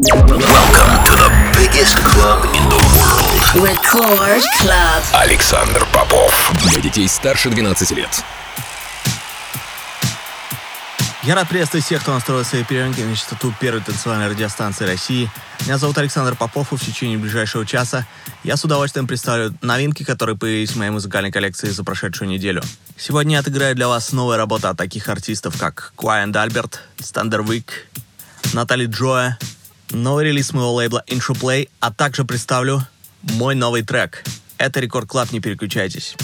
Welcome to the biggest club in the world. Record Club. Александр Попов. Для детей старше 12 лет. Я рад приветствовать всех, кто настроил свои приемники на частоту первой танцевальной радиостанции России. Меня зовут Александр Попов, и в течение ближайшего часа я с удовольствием представлю новинки, которые появились в моей музыкальной коллекции за прошедшую неделю. Сегодня я отыграю для вас новые работы от таких артистов, как Куайнд Альберт, Стандервик, Natalie Gioia, новый релиз моего лейбла Interplay, а также представлю мой новый трек. Это Record Club, не переключайтесь.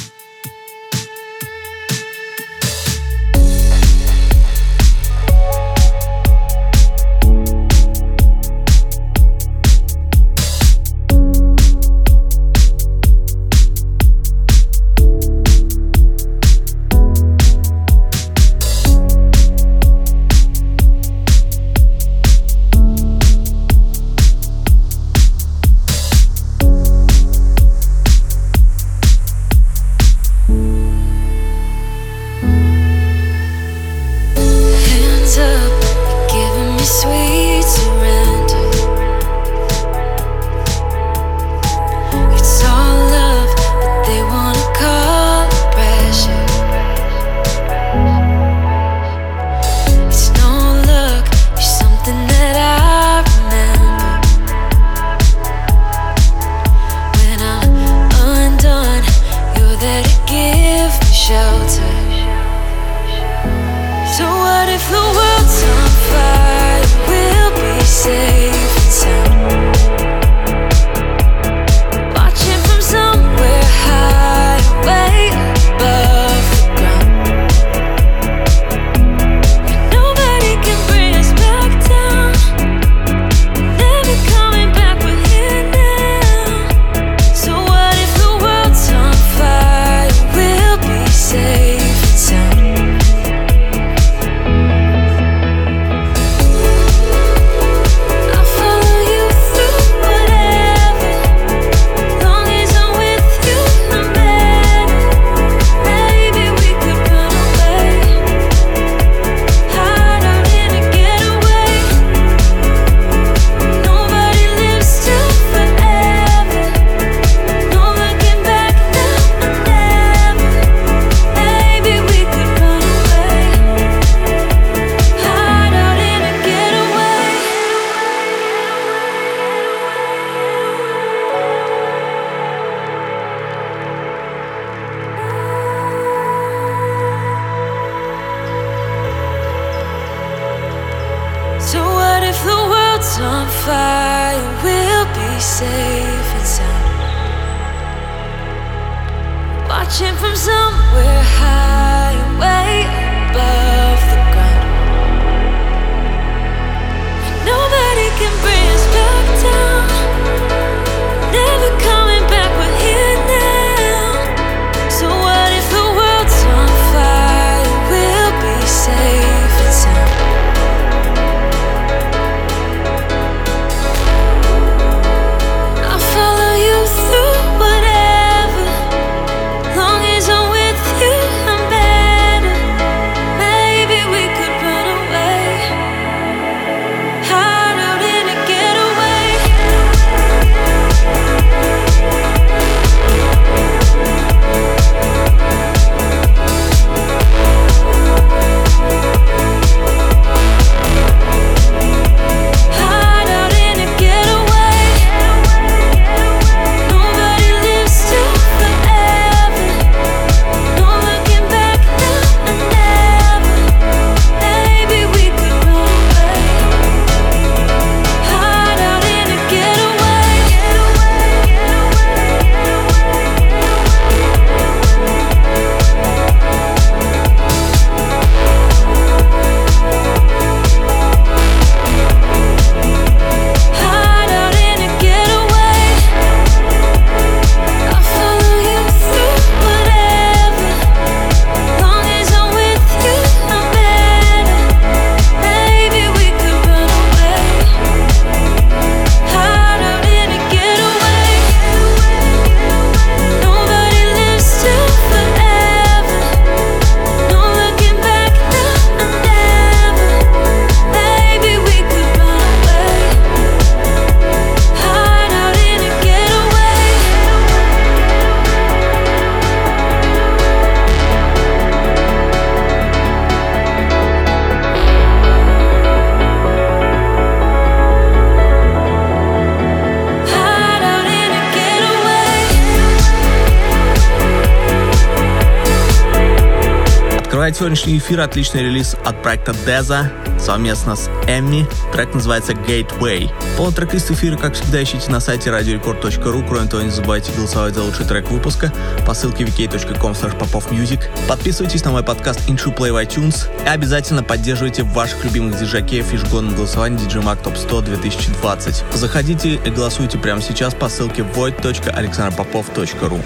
Сегодняшний эфир отличный релиз от проекта Deza совместно с Эмми. Трек называется Gateway. Полный трек-лист эфира, как всегда, ищите на сайте radiorecord.ru. Кроме того, не забывайте голосовать за лучший трек выпуска по ссылке vk.com popofmusic. Подписывайтесь на мой подкаст Intro Play в iTunes и обязательно поддерживайте ваших любимых диджакеев в ежегодном голосовании DJ Mag Top 100 2020. Заходите и голосуйте прямо сейчас по ссылке void.alexanderpopov.ru.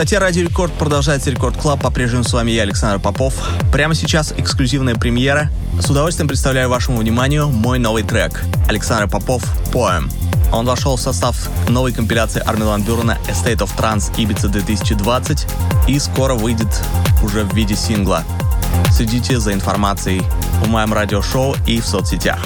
частоте Радио Рекорд продолжается Record Club. По-прежнему с вами я, Александр Попов. Прямо сейчас эксклюзивная премьера. С удовольствием представляю вашему вниманию мой новый трек. Александр Попов «Poem». Он вошел в состав новой компиляции Армин Ван Бюрена A State of Trance Ibiza 2020 и скоро выйдет уже в виде сингла. Следите за информацией в моем радиошоу и в соцсетях.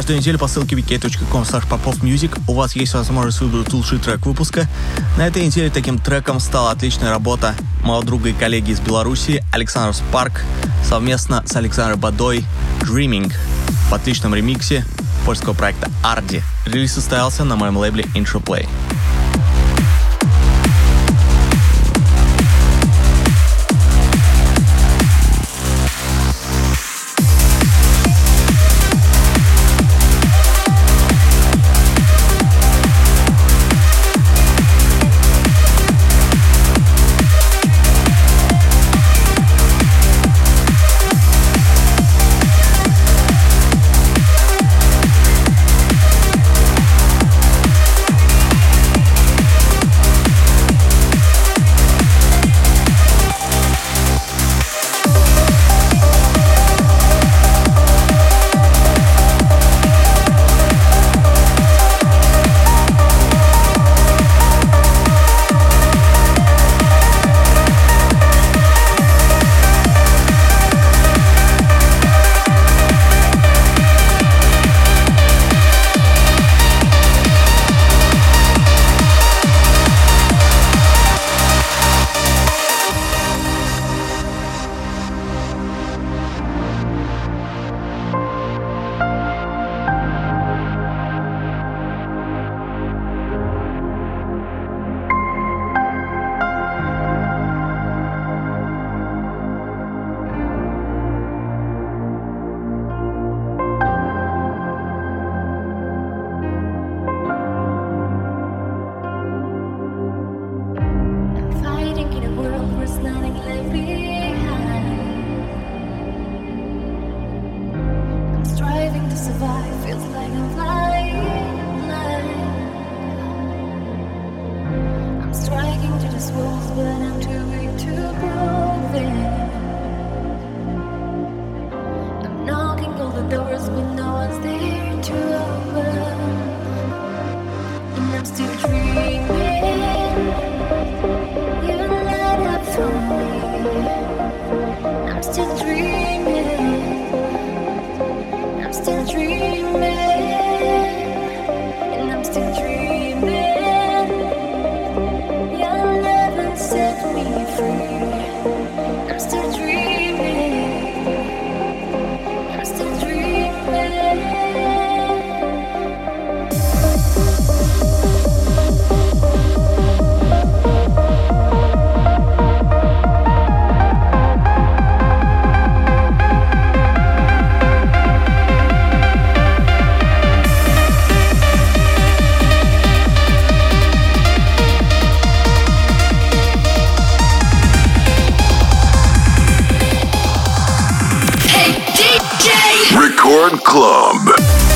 Каждую неделю по ссылке wiki.com popofmusic у вас есть возможность выбрать лучший трек выпуска. На этой неделе таким треком стала отличная работа моего друга и коллеги из Беларуси Александр Спарк совместно с Александром Бадой «Dreaming» в отличном ремиксе польского проекта Арди. Релиз состоялся на моем лейбле Intro Play. Popcorn Club.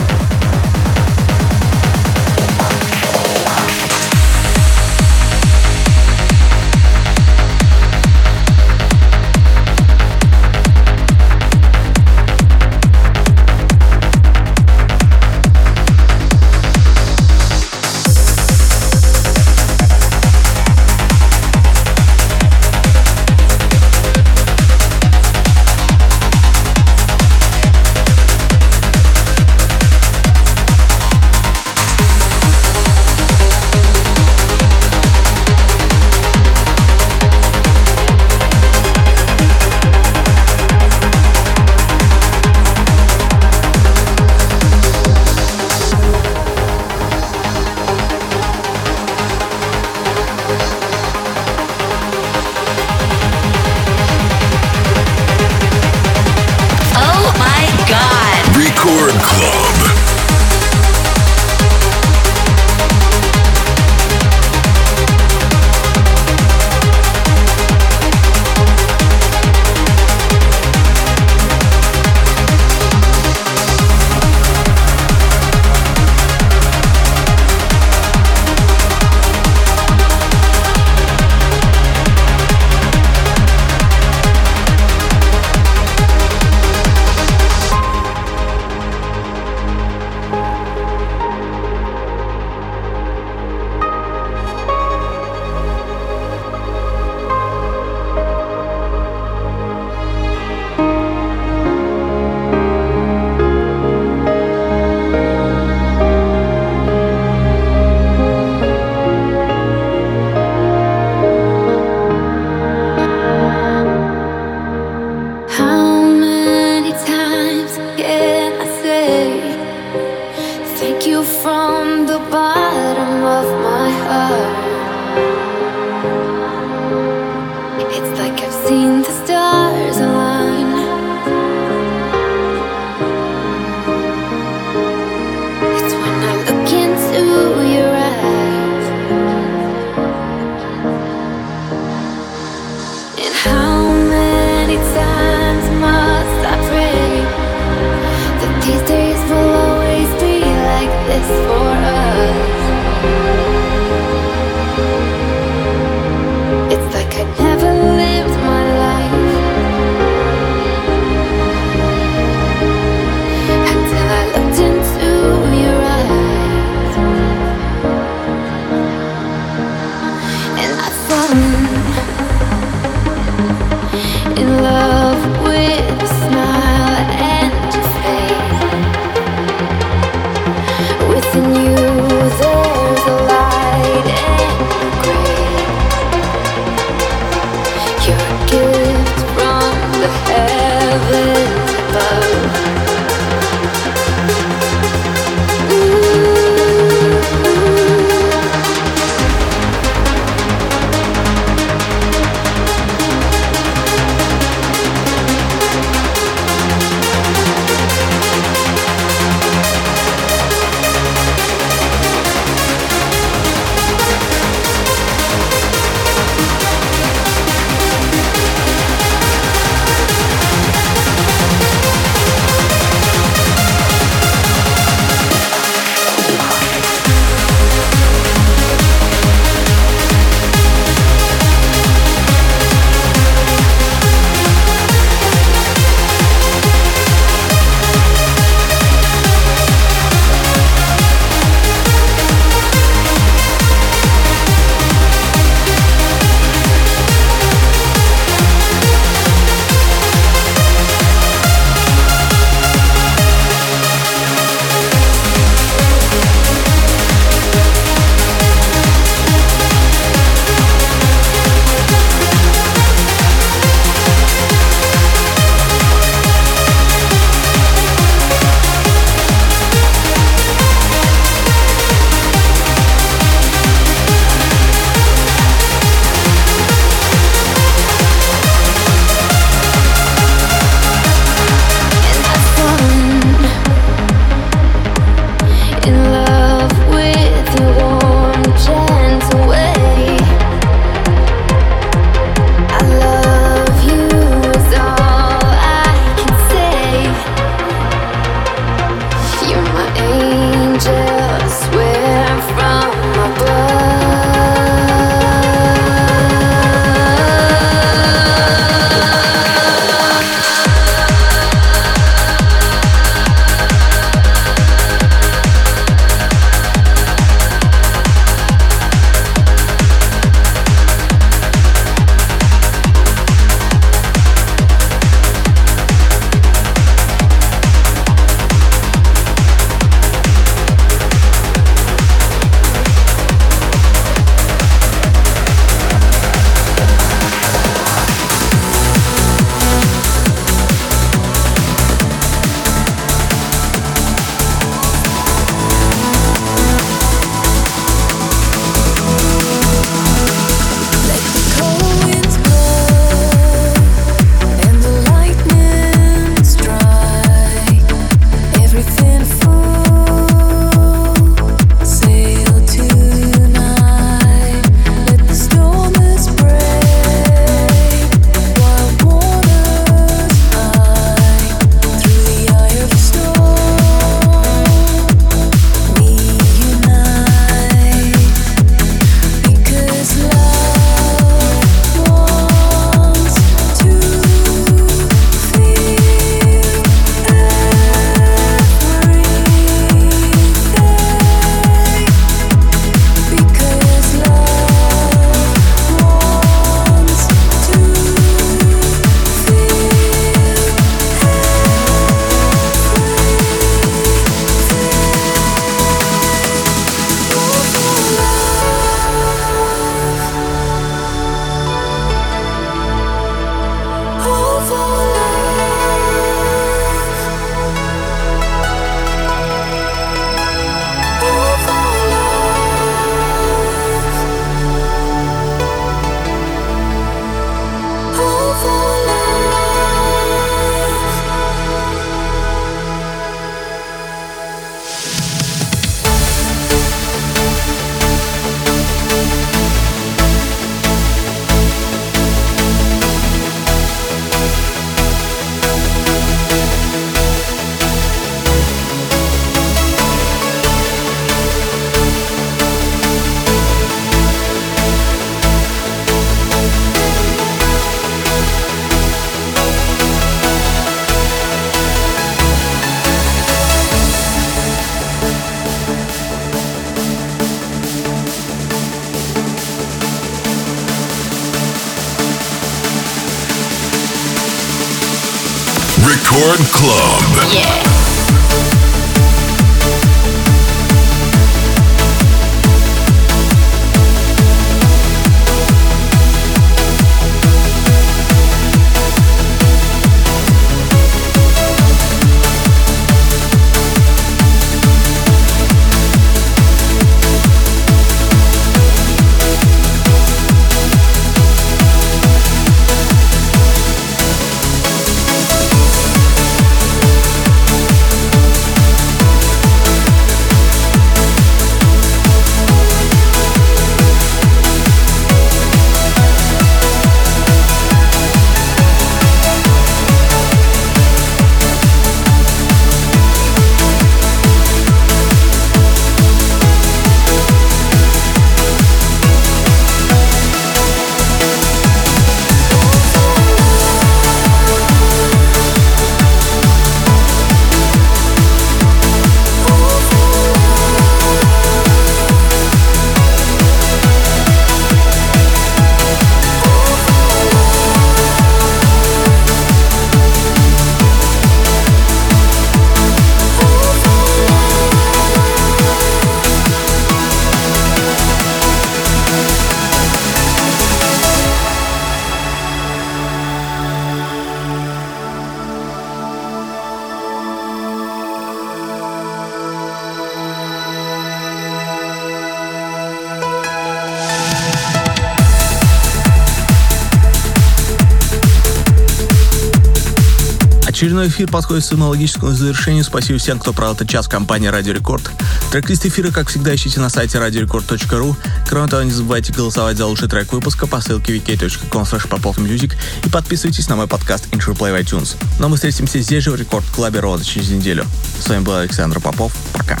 Эфир подходит к своему завершению. Спасибо всем, кто провел этот час в компании Радио Рекорд. Трек-лист эфира, как всегда, ищите на сайте radiorecord.ru. Кроме того, не забывайте голосовать за лучший трек выпуска по ссылке wiki.com popofmusic и подписывайтесь на мой подкаст Play в iTunes. Но мы встретимся здесь же в Рекорд Клабе ровно через неделю. С вами был Александр Попов. Пока.